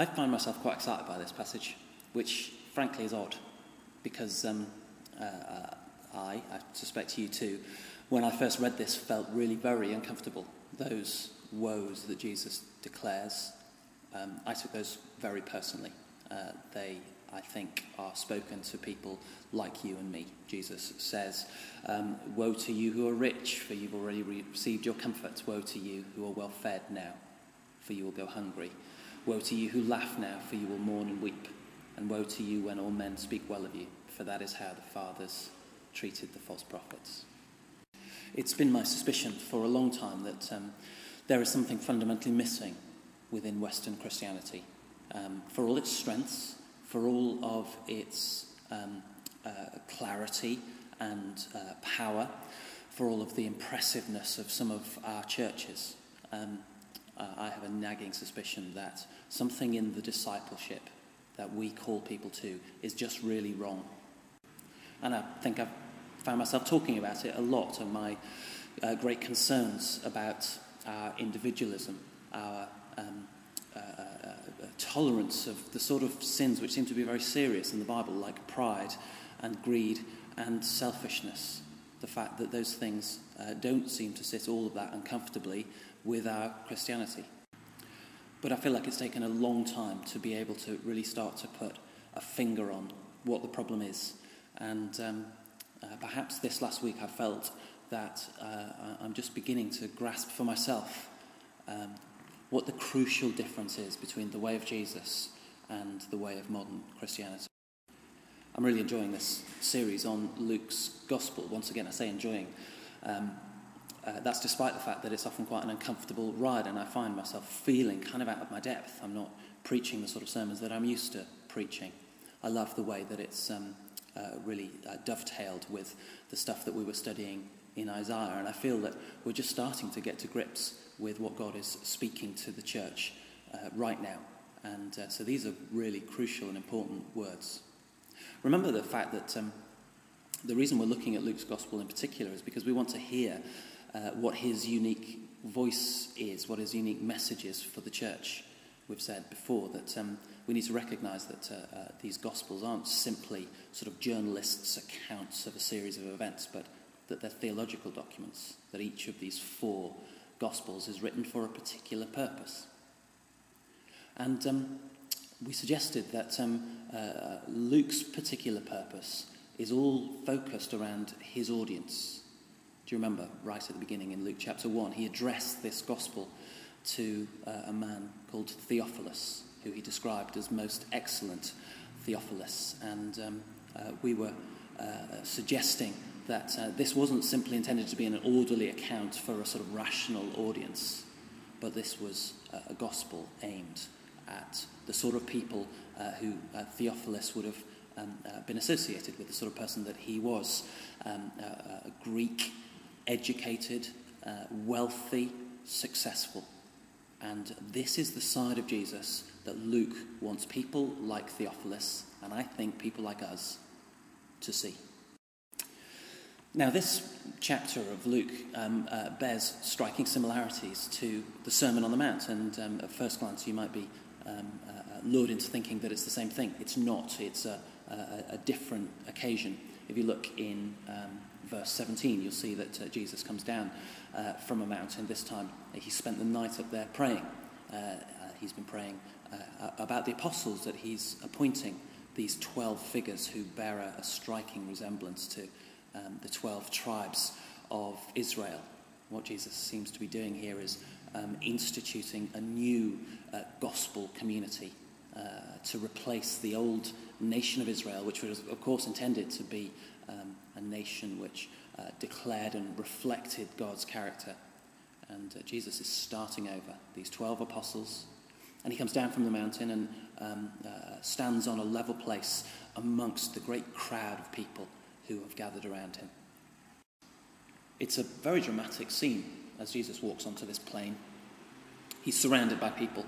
I find myself quite excited by this passage, which frankly is odd, because um, uh, uh, I, I suspect you too, when I first read this, felt really very uncomfortable. Those woes that Jesus declares, um, I took those very personally. Uh, they, I think, are spoken to people like you and me. Jesus says, um, Woe to you who are rich, for you've already received your comfort. Woe to you who are well fed now, for you will go hungry. Woe to you who laugh now, for you will mourn and weep. And woe to you when all men speak well of you, for that is how the fathers treated the false prophets. It's been my suspicion for a long time that um, there is something fundamentally missing within Western Christianity. Um, for all its strengths, for all of its um, uh, clarity and uh, power, for all of the impressiveness of some of our churches, um, uh, I have a nagging suspicion that something in the discipleship that we call people to is just really wrong. And I think I've found myself talking about it a lot and my uh, great concerns about our individualism, our um, uh, uh, uh, tolerance of the sort of sins which seem to be very serious in the Bible, like pride and greed and selfishness. The fact that those things uh, don't seem to sit all of that uncomfortably with our Christianity. But I feel like it's taken a long time to be able to really start to put a finger on what the problem is. And um, uh, perhaps this last week I felt that uh, I'm just beginning to grasp for myself um, what the crucial difference is between the way of Jesus and the way of modern Christianity. I'm really enjoying this series on Luke's Gospel. Once again, I say enjoying. Um, uh, that's despite the fact that it's often quite an uncomfortable ride, and I find myself feeling kind of out of my depth. I'm not preaching the sort of sermons that I'm used to preaching. I love the way that it's um, uh, really uh, dovetailed with the stuff that we were studying in Isaiah, and I feel that we're just starting to get to grips with what God is speaking to the church uh, right now. And uh, so these are really crucial and important words. Remember the fact that um, the reason we're looking at Luke's gospel in particular is because we want to hear uh, what his unique voice is, what his unique message is for the church. We've said before that um, we need to recognize that uh, uh, these gospels aren't simply sort of journalists' accounts of a series of events, but that they're theological documents, that each of these four gospels is written for a particular purpose. And um, we suggested that um, uh, Luke's particular purpose is all focused around his audience do you remember, right at the beginning in Luke chapter 1, he addressed this gospel to uh, a man called Theophilus, who he described as most excellent Theophilus. And um, uh, we were uh, suggesting that uh, this wasn't simply intended to be an orderly account for a sort of rational audience, but this was a gospel aimed at the sort of people uh, who uh, Theophilus would have um, been associated with, the sort of person that he was um, a Greek educated, uh, wealthy, successful. And this is the side of Jesus that Luke wants people like Theophilus, and I think people like us, to see. Now, this chapter of Luke um, uh, bears striking similarities to the Sermon on the Mount, and um, at first glance, you might be um, uh, lured into thinking that it's the same thing. It's not, it's a, a, a different occasion. If you look in um, verse 17, you'll see that uh, Jesus comes down uh, from a mountain. This time he spent the night up there praying. Uh, uh he's been praying uh, about the apostles that he's appointing, these 12 figures who bear a, a striking resemblance to um, the 12 tribes of Israel. What Jesus seems to be doing here is um, instituting a new uh, gospel community to replace the old nation of Israel, which was, of course, intended to be um, a nation which uh, declared and reflected God's character. And uh, Jesus is starting over these 12 apostles. And he comes down from the mountain and um, uh, stands on a level place amongst the great crowd of people who have gathered around him. It's a very dramatic scene as Jesus walks onto this plain. He's surrounded by people,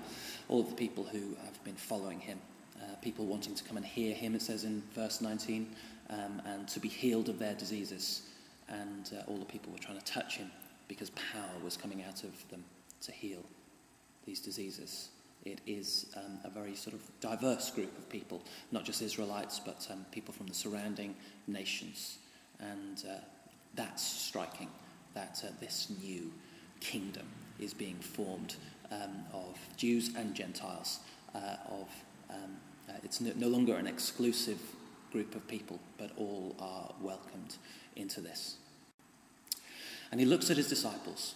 all of the people who have been following him, uh, people wanting to come and hear him, it says in verse 19 um, and to be healed of their diseases. And uh, all the people were trying to touch him because power was coming out of them to heal these diseases. It is um, a very sort of diverse group of people, not just Israelites, but um, people from the surrounding nations. And uh, that's striking that uh, this new kingdom is being formed um, of Jews and Gentiles. Uh, of um, uh, it's no, no longer an exclusive group of people, but all are welcomed into this. And he looks at his disciples,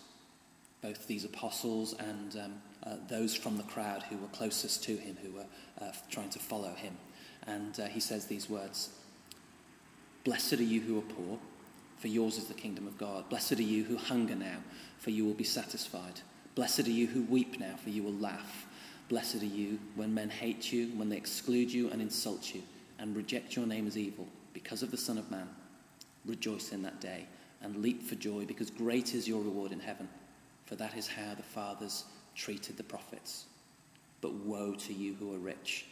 both these apostles and um, uh, those from the crowd who were closest to him, who were uh, trying to follow him. And uh, he says these words Blessed are you who are poor, for yours is the kingdom of God. Blessed are you who hunger now, for you will be satisfied. Blessed are you who weep now, for you will laugh. Blessed are you when men hate you, when they exclude you and insult you, and reject your name as evil because of the Son of Man. Rejoice in that day and leap for joy, because great is your reward in heaven. For that is how the fathers treated the prophets. But woe to you who are rich,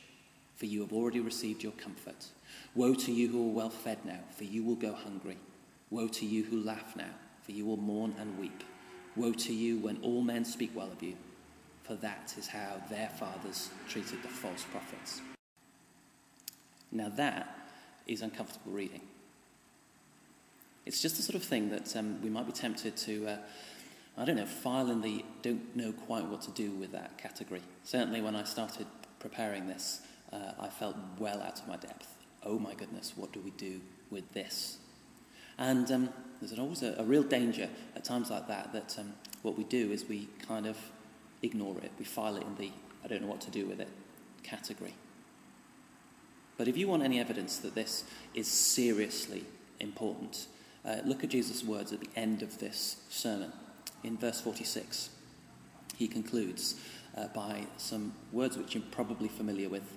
for you have already received your comfort. Woe to you who are well fed now, for you will go hungry. Woe to you who laugh now, for you will mourn and weep. Woe to you when all men speak well of you, for that is how their fathers treated the false prophets. Now, that is uncomfortable reading. It's just the sort of thing that um, we might be tempted to, uh, I don't know, file in the don't know quite what to do with that category. Certainly, when I started preparing this, uh, I felt well out of my depth. Oh my goodness, what do we do with this? And um, there's always a, a, real danger at times like that that um, what we do is we kind of ignore it. We file it in the I don't know what to do with it category. But if you want any evidence that this is seriously important, uh, look at Jesus' words at the end of this sermon. In verse 46, he concludes uh, by some words which you're probably familiar with.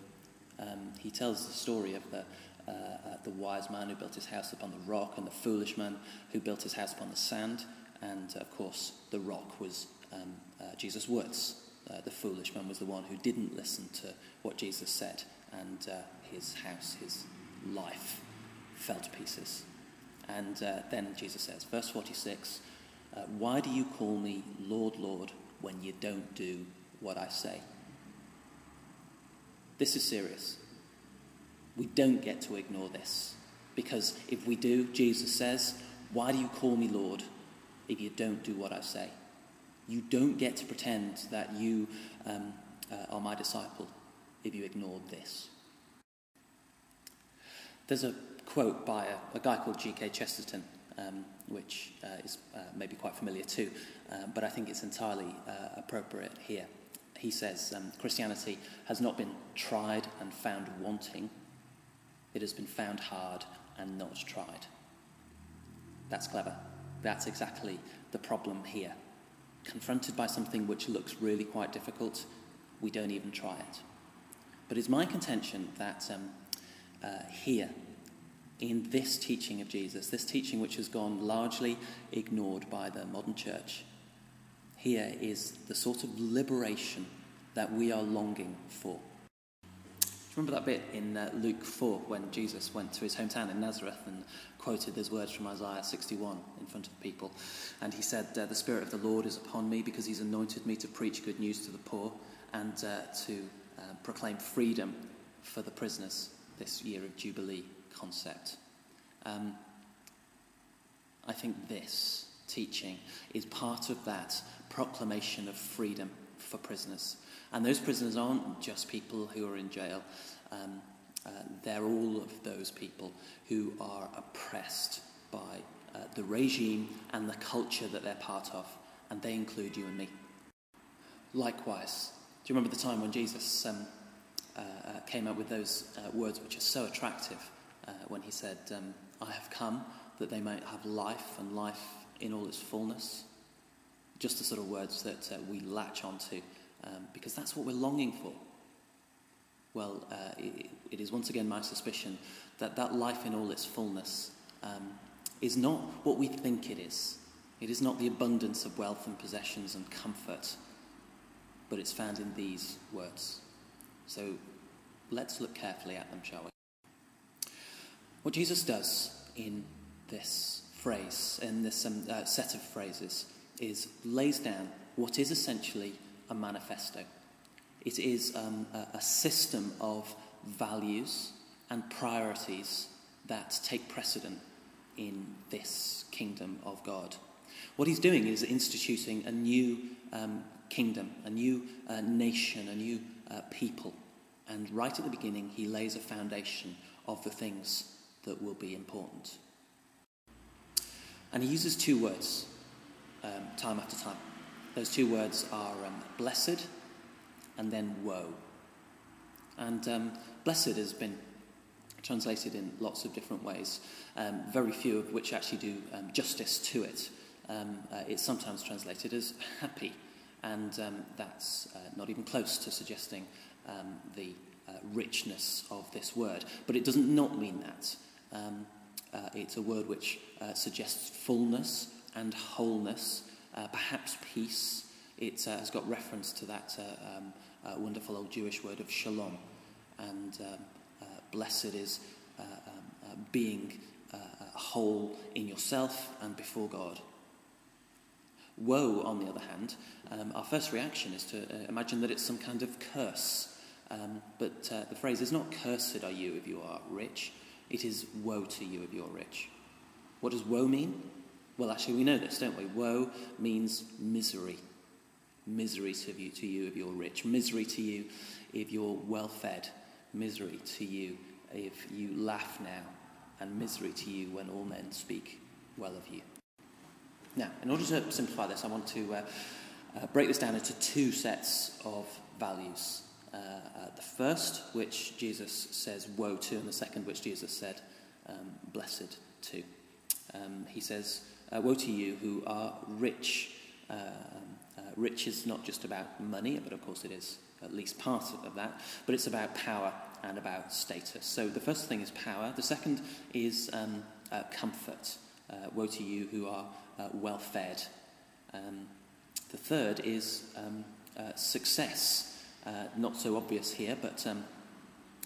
Um, he tells the story of the, uh, uh, the wise man who built his house upon the rock and the foolish man who built his house upon the sand. And of course, the rock was um, uh, Jesus' words. Uh, the foolish man was the one who didn't listen to what Jesus said, and his house, his life, fell to pieces. And uh, then Jesus says, verse 46 Why do you call me Lord, Lord, when you don't do what I say? This is serious. We don't get to ignore this. Because if we do, Jesus says, Why do you call me Lord if you don't do what I say? You don't get to pretend that you um, uh, are my disciple if you ignore this. There's a quote by a, a guy called G.K. Chesterton, um, which uh, is uh, maybe quite familiar too, uh, but I think it's entirely uh, appropriate here. He says um, Christianity has not been tried and found wanting, it has been found hard and not tried. That's clever. That's exactly the problem here. Confronted by something which looks really quite difficult, we don't even try it. But it's my contention that um, uh, here, in this teaching of Jesus, this teaching which has gone largely ignored by the modern church, here is the sort of liberation that we are longing for. Do you Remember that bit in uh, Luke 4 when Jesus went to his hometown in Nazareth and quoted those words from Isaiah 61 in front of people? And he said, uh, The Spirit of the Lord is upon me because he's anointed me to preach good news to the poor and uh, to uh, proclaim freedom for the prisoners this year of Jubilee concept. Um, I think this teaching is part of that proclamation of freedom for prisoners. And those prisoners aren't just people who are in jail, um, uh, they're all of those people who are oppressed by uh, the regime and the culture that they're part of, and they include you and me. Likewise, do you remember the time when Jesus um, came up with those uh, words which are so attractive uh, when he said, um, I have come that they might have life and life in all its fullness? Just the sort of words that we latch onto um, because that's what we're longing for. Well, uh, it, it is once again my suspicion that that life in all its fullness um, is not what we think it is. It is not the abundance of wealth and possessions and comfort, but it's found in these words. So let's look carefully at them, shall we? What Jesus does in this phrase, in this um, uh, set of phrases, is lays down what is essentially a manifesto. It is um, a, a system of values and priorities that take precedent in this kingdom of God. What he's doing is instituting a new um, kingdom, a new uh, nation, a new uh, people. And right at the beginning, he lays a foundation of the things that will be important. And he uses two words um, time after time. Those two words are um, blessed and then woe. And um, blessed has been translated in lots of different ways, um, very few of which actually do um, justice to it. Um, uh, it's sometimes translated as happy, and that's uh, not even close to suggesting um, the uh, richness of this word. But it doesn't not mean that. Um, uh, it's a word which uh, suggests fullness and wholeness, uh, perhaps peace. It has got reference to that um, wonderful old Jewish word of shalom. And um, blessed is um, being whole in yourself and before God. Woe, on the other hand, um, our first reaction is to uh, imagine that it's some kind of curse. Um, but uh, the phrase is not cursed are you if you are rich, it is woe to you if you're rich. What does woe mean? Well, actually, we know this, don't we? Woe means misery. Misery to you, to you if you're rich. Misery to you if you're well fed. Misery to you if you laugh now. And misery to you when all men speak well of you. Now, in order to simplify this, I want to uh, uh, break this down into two sets of values. Uh, uh, the first, which Jesus says woe to, and the second, which Jesus said um, blessed to. Um, he says, uh, Woe to you who are rich. Uh, um, rich is not just about money, but of course it is at least part of that, but it's about power and about status. So the first thing is power, the second is um, comfort. woe to you who are uh, well fed. Um, the third is um, uh, success. Uh, not so obvious here, but um,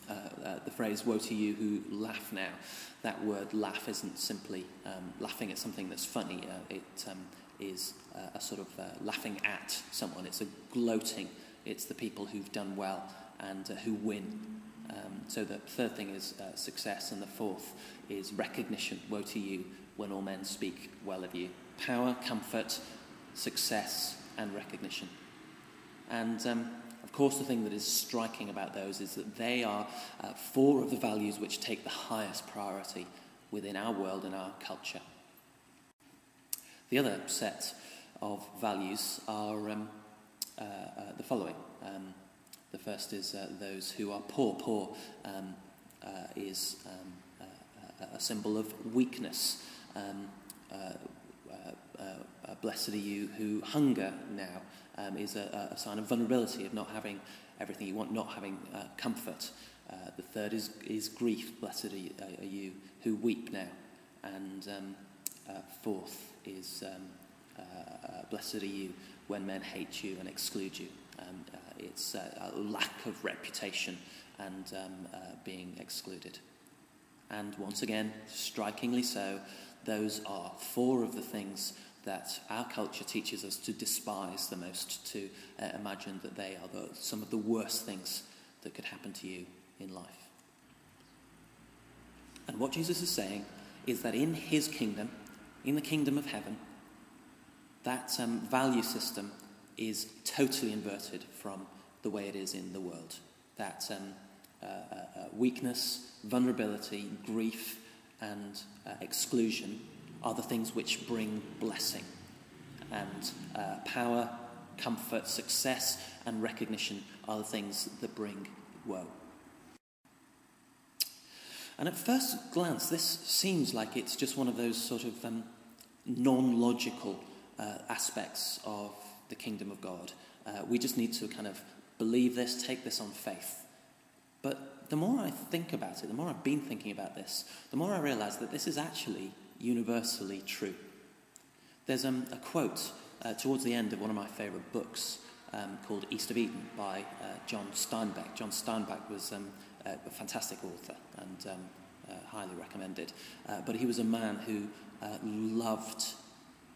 uh, uh, the phrase woe to you who laugh now. That word laugh isn't simply um, laughing at something that's funny, it um, is a sort of laughing at someone. It's a gloating. It's the people who've done well and who win. Um, so the third thing is uh, success, and the fourth is recognition. Woe to you when all men speak well of you power, comfort, success, and recognition. And um, of course, the thing that is striking about those is that they are uh, four of the values which take the highest priority within our world and our culture. The other set of values are um, uh, uh, the following. Um, the first is uh, those who are poor. Poor um, uh, is um, uh, a symbol of weakness. Um, uh, uh, blessed are you who hunger now um, is a, a, sign of vulnerability, of not having everything you want, not having uh, comfort. Uh, the third is, is grief. Blessed are you, are you who weep now. And um, uh, fourth is um, uh, blessed are you when men hate you and exclude you. Um, it's a lack of reputation and um, being excluded. And once again, strikingly so, those are four of the things that our culture teaches us to despise the most, to uh, imagine that they are the, some of the worst things that could happen to you in life. And what Jesus is saying is that in his kingdom, in the kingdom of heaven, that um, value system is totally inverted from the way it is in the world. That um, uh, uh, uh weakness, vulnerability, grief, and uh, exclusion are the things which bring blessing. And uh, power, comfort, success, and recognition are the things that bring woe. And at first glance, this seems like it's just one of those sort of um, non logical uh, aspects of the kingdom of God. Uh, we just need to kind of believe this, take this on faith. But the more I think about it, the more I've been thinking about this, the more I realize that this is actually universally true. There's um, a quote uh, towards the end of one of my favourite books um, called East of Eden by uh, John Steinbeck. John Steinbeck was um, a fantastic author and um, uh, highly recommended. Uh, but he was a man who uh, loved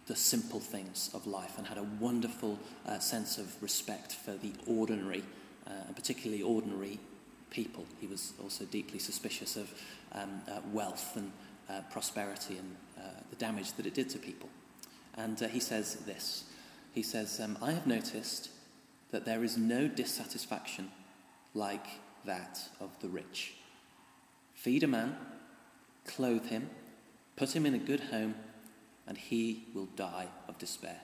the simple things of life and had a wonderful uh, sense of respect for the ordinary uh, and particularly ordinary people. He was also deeply suspicious of um, uh, wealth and uh, prosperity and uh, the damage that it did to people. And uh, he says this He says, um, I have noticed that there is no dissatisfaction like that of the rich. Feed a man, clothe him, put him in a good home, and he will die of despair.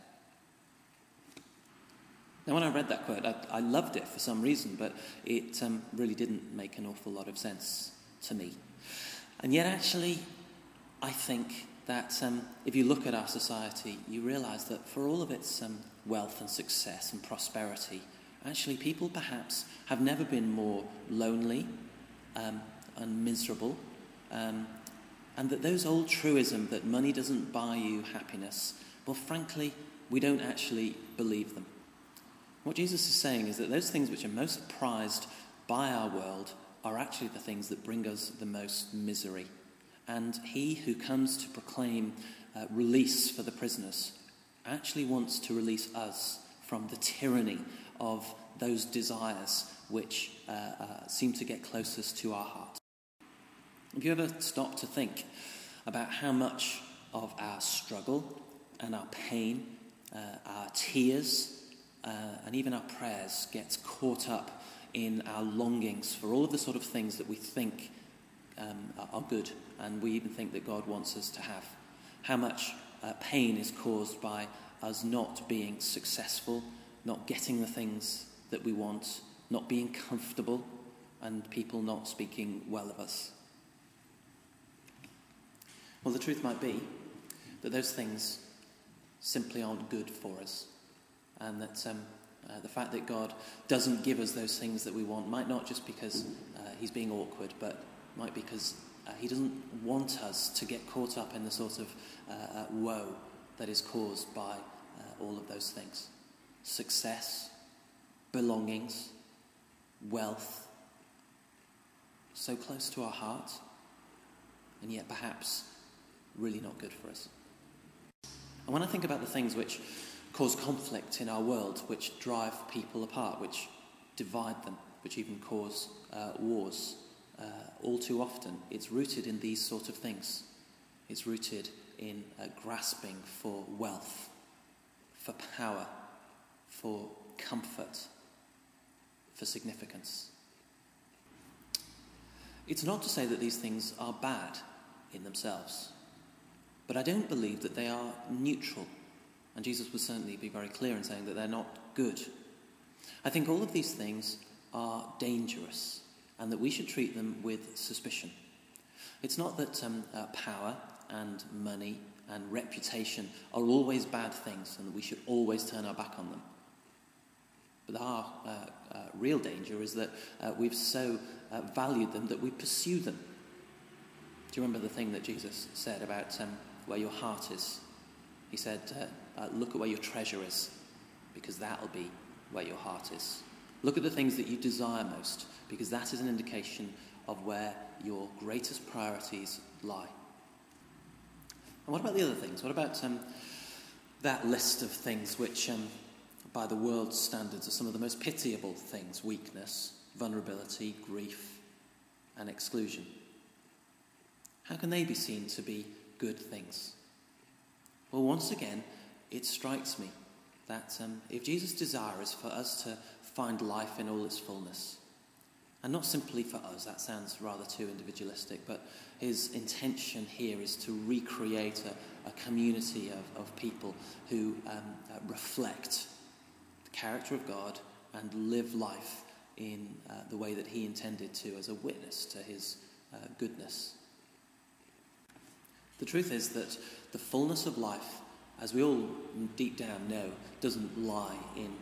Now, when I read that quote, I, I loved it for some reason, but it um, really didn't make an awful lot of sense to me. And yet, actually, I think that um, if you look at our society, you realize that for all of its um, wealth and success and prosperity, actually, people perhaps have never been more lonely um, and miserable. Um, and that those old truisms that money doesn't buy you happiness, well, frankly, we don't actually believe them. What Jesus is saying is that those things which are most prized by our world are actually the things that bring us the most misery. And he who comes to proclaim uh, release for the prisoners actually wants to release us from the tyranny of those desires which uh, uh, seem to get closest to our heart. Have you ever stopped to think about how much of our struggle and our pain, uh, our tears, uh, and even our prayers gets caught up in our longings for all of the sort of things that we think um, are good and we even think that God wants us to have. How much uh, pain is caused by us not being successful, not getting the things that we want, not being comfortable, and people not speaking well of us. Well, the truth might be that those things simply aren't good for us and that um, uh, the fact that God doesn't give us those things that we want might not just because uh, He's being awkward, but might because uh, He doesn't want us to get caught up in the sort of uh, uh, woe that is caused by uh, all of those things success, belongings, wealth, so close to our heart, and yet perhaps really not good for us. And when I think about the things which cause conflict in our world, which drive people apart, which divide them, which even cause uh, wars. Uh, all too often, it's rooted in these sort of things. It's rooted in uh, grasping for wealth, for power, for comfort, for significance. It's not to say that these things are bad in themselves, but I don't believe that they are neutral and Jesus would certainly be very clear in saying that they're not good. I think all of these things are dangerous and that we should treat them with suspicion. It's not that um, uh, power and money and reputation are always bad things and that we should always turn our back on them. But our uh, uh, real danger is that uh, we've so uh, valued them that we pursue them. Do you remember the thing that Jesus said about um, where your heart is? He said, uh, Look at where your treasure is, because that'll be where your heart is. Look at the things that you desire most, because that is an indication of where your greatest priorities lie. And what about the other things? What about um, that list of things which, um, by the world's standards, are some of the most pitiable things weakness, vulnerability, grief, and exclusion? How can they be seen to be good things? Well, once again, it strikes me that um, if Jesus' desire is for us to find life in all its fullness, and not simply for us, that sounds rather too individualistic, but his intention here is to recreate a, a community of, of people who um, uh, reflect the character of God and live life in uh, the way that he intended to as a witness to his uh, goodness. The truth is that the fullness of life, as we all deep down know, doesn't lie in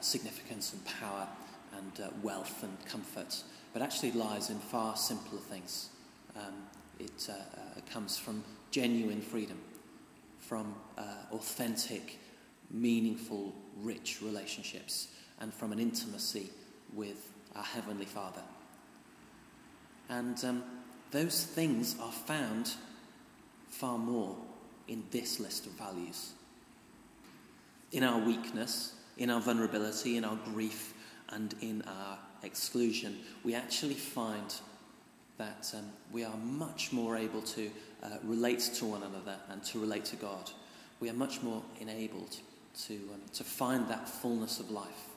significance and power and uh, wealth and comfort, but actually lies in far simpler things. Um, it uh, uh comes from genuine freedom, from uh, authentic, meaningful, rich relationships, and from an intimacy with our Heavenly Father. And um, those things are found far more in this list of values. In our weakness, in our vulnerability, in our grief and in our exclusion, we actually find that um, we are much more able to uh, relate to one another and to relate to God. We are much more enabled to, um, to find that fullness of life.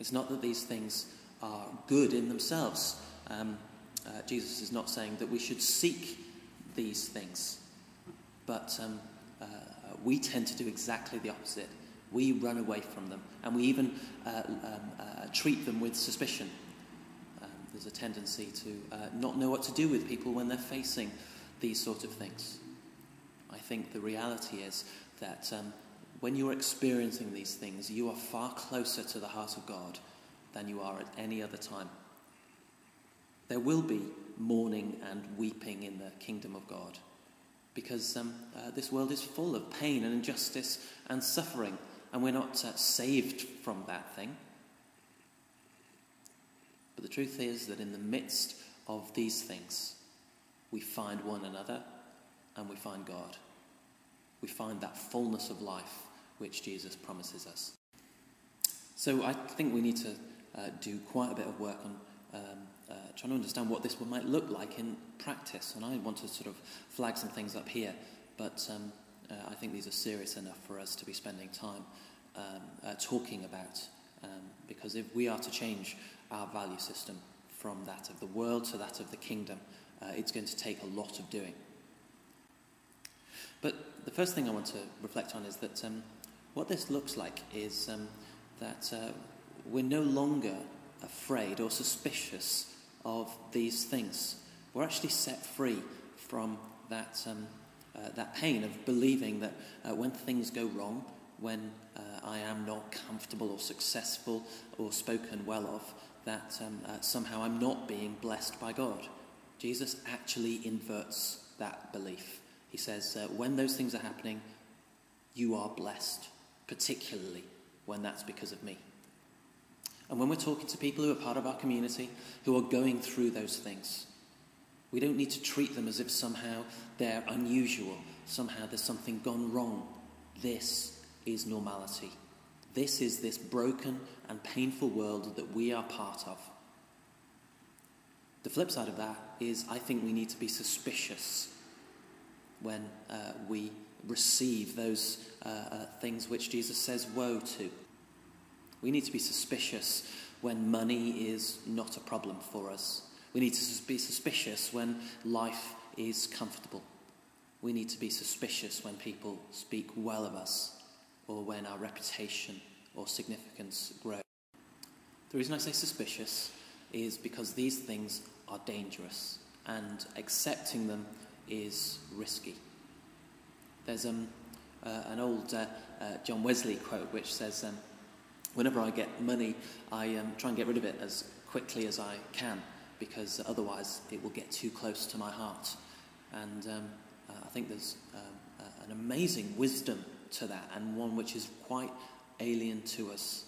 It's not that these things are good in themselves. Um, uh, Jesus is not saying that we should seek these things, but um, uh, we tend to do exactly the opposite. We run away from them, and we even uh, um, uh, treat them with suspicion. Um, there's a tendency to uh, not know what to do with people when they're facing these sort of things. I think the reality is that um, when you're experiencing these things, you are far closer to the heart of God than you are at any other time. There will be mourning and weeping in the kingdom of God because um, uh, this world is full of pain and injustice and suffering, and we're not uh, saved from that thing. But the truth is that in the midst of these things, we find one another and we find God. We find that fullness of life which Jesus promises us. So I think we need to uh, do quite a bit of work on um, uh, trying to understand what this might look like in practice. And I want to sort of flag some things up here, but um, uh, I think these are serious enough for us to be spending time um, uh, talking about. Um, because if we are to change our value system from that of the world to that of the kingdom, uh, it's going to take a lot of doing. But the first thing I want to reflect on is that um, what this looks like is um, that uh, we're no longer afraid or suspicious of these things. We're actually set free from that, um, uh, that pain of believing that uh, when things go wrong, when uh, I am not comfortable or successful or spoken well of, that um, uh, somehow I'm not being blessed by God. Jesus actually inverts that belief. He says, uh, when those things are happening, you are blessed, particularly when that's because of me. And when we're talking to people who are part of our community who are going through those things, we don't need to treat them as if somehow they're unusual, somehow there's something gone wrong. This is normality. This is this broken and painful world that we are part of. The flip side of that is, I think we need to be suspicious when uh, we receive those uh, uh, things which Jesus says woe to. We need to be suspicious when money is not a problem for us. We need to be suspicious when life is comfortable. We need to be suspicious when people speak well of us or when our reputation or significance grow. The reason I say suspicious is because these things are dangerous and accepting them is risky. There's um, uh, an old uh, uh, John Wesley quote which says, um, Whenever I get money, I um, try and get rid of it as quickly as I can because otherwise it will get too close to my heart. And um, uh, I think there's um, uh, an amazing wisdom to that and one which is quite alien to us.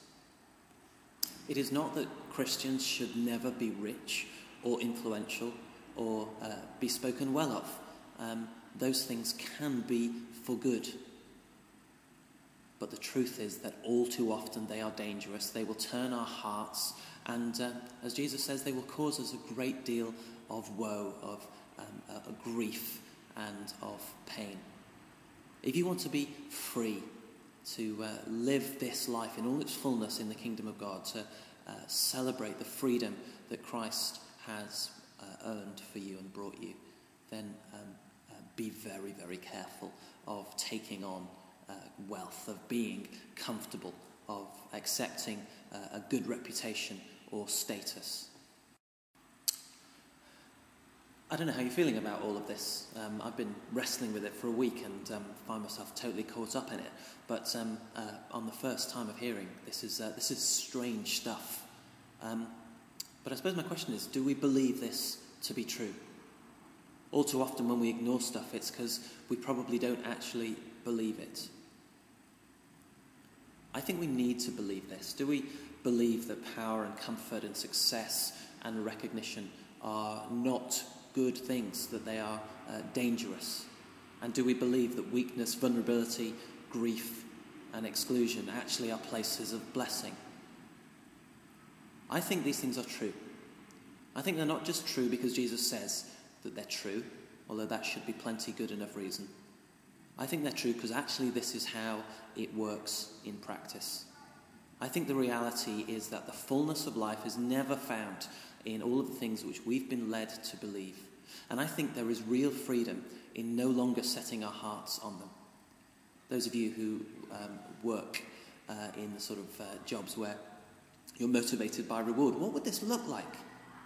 It is not that Christians should never be rich or influential or uh, be spoken well of. Um, those things can be for good. But the truth is that all too often they are dangerous. They will turn our hearts, and uh, as Jesus says, they will cause us a great deal of woe, of um, uh, grief, and of pain. If you want to be free, to uh, live this life in all its fullness in the kingdom of God, to uh, celebrate the freedom that Christ has uh, earned for you and brought you, then um, uh, be very, very careful of taking on wealth, of being comfortable, of accepting a good reputation or status. I don't know how you're feeling about all of this. Um, I've been wrestling with it for a week and um, find myself totally caught up in it. But um, uh, on the first time of hearing, this is, uh, this is strange stuff. Um, but I suppose my question is do we believe this to be true? All too often, when we ignore stuff, it's because we probably don't actually believe it. I think we need to believe this. Do we believe that power and comfort and success and recognition are not good things, that they are uh, dangerous? And do we believe that weakness, vulnerability, grief, and exclusion actually are places of blessing? I think these things are true. I think they're not just true because Jesus says that they're true, although that should be plenty good enough reason. I think they're true because actually this is how it works in practice. I think the reality is that the fullness of life is never found in all of the things which we've been led to believe. And I think there is real freedom in no longer setting our hearts on them. Those of you who um, work uh, in the sort of uh, jobs where you're motivated by reward, what would this look like?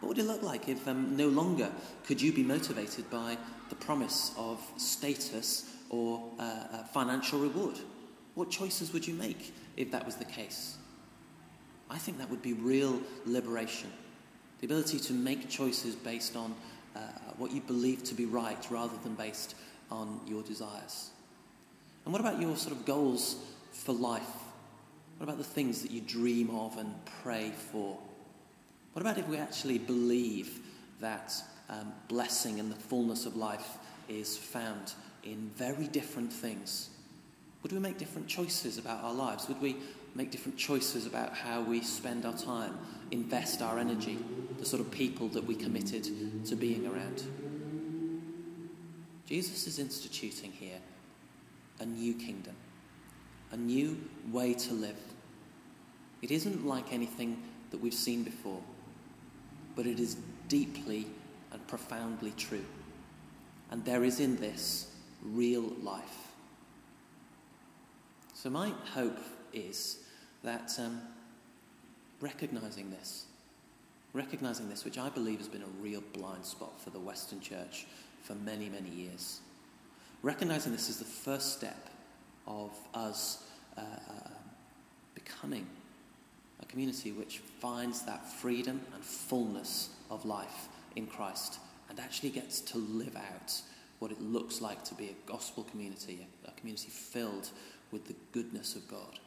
What would it look like if um, no longer could you be motivated by the promise of status or financial reward? What choices would you make if that was the case? I think that would be real liberation. The ability to make choices based on uh, what you believe to be right rather than based on your desires. And what about your sort of goals for life? What about the things that you dream of and pray for? What about if we actually believe that um, blessing and the fullness of life is found in very different things? Would we make different choices about our lives? Would we make different choices about how we spend our time, invest our energy, the sort of people that we committed to being around? Jesus is instituting here a new kingdom, a new way to live. It isn't like anything that we've seen before, but it is deeply and profoundly true. And there is in this real life. So, my hope is that um, recognizing this, recognizing this, which I believe has been a real blind spot for the Western Church for many, many years, recognizing this is the first step of us uh, uh, becoming a community which finds that freedom and fullness of life in Christ and actually gets to live out what it looks like to be a gospel community, a community filled with the goodness of God.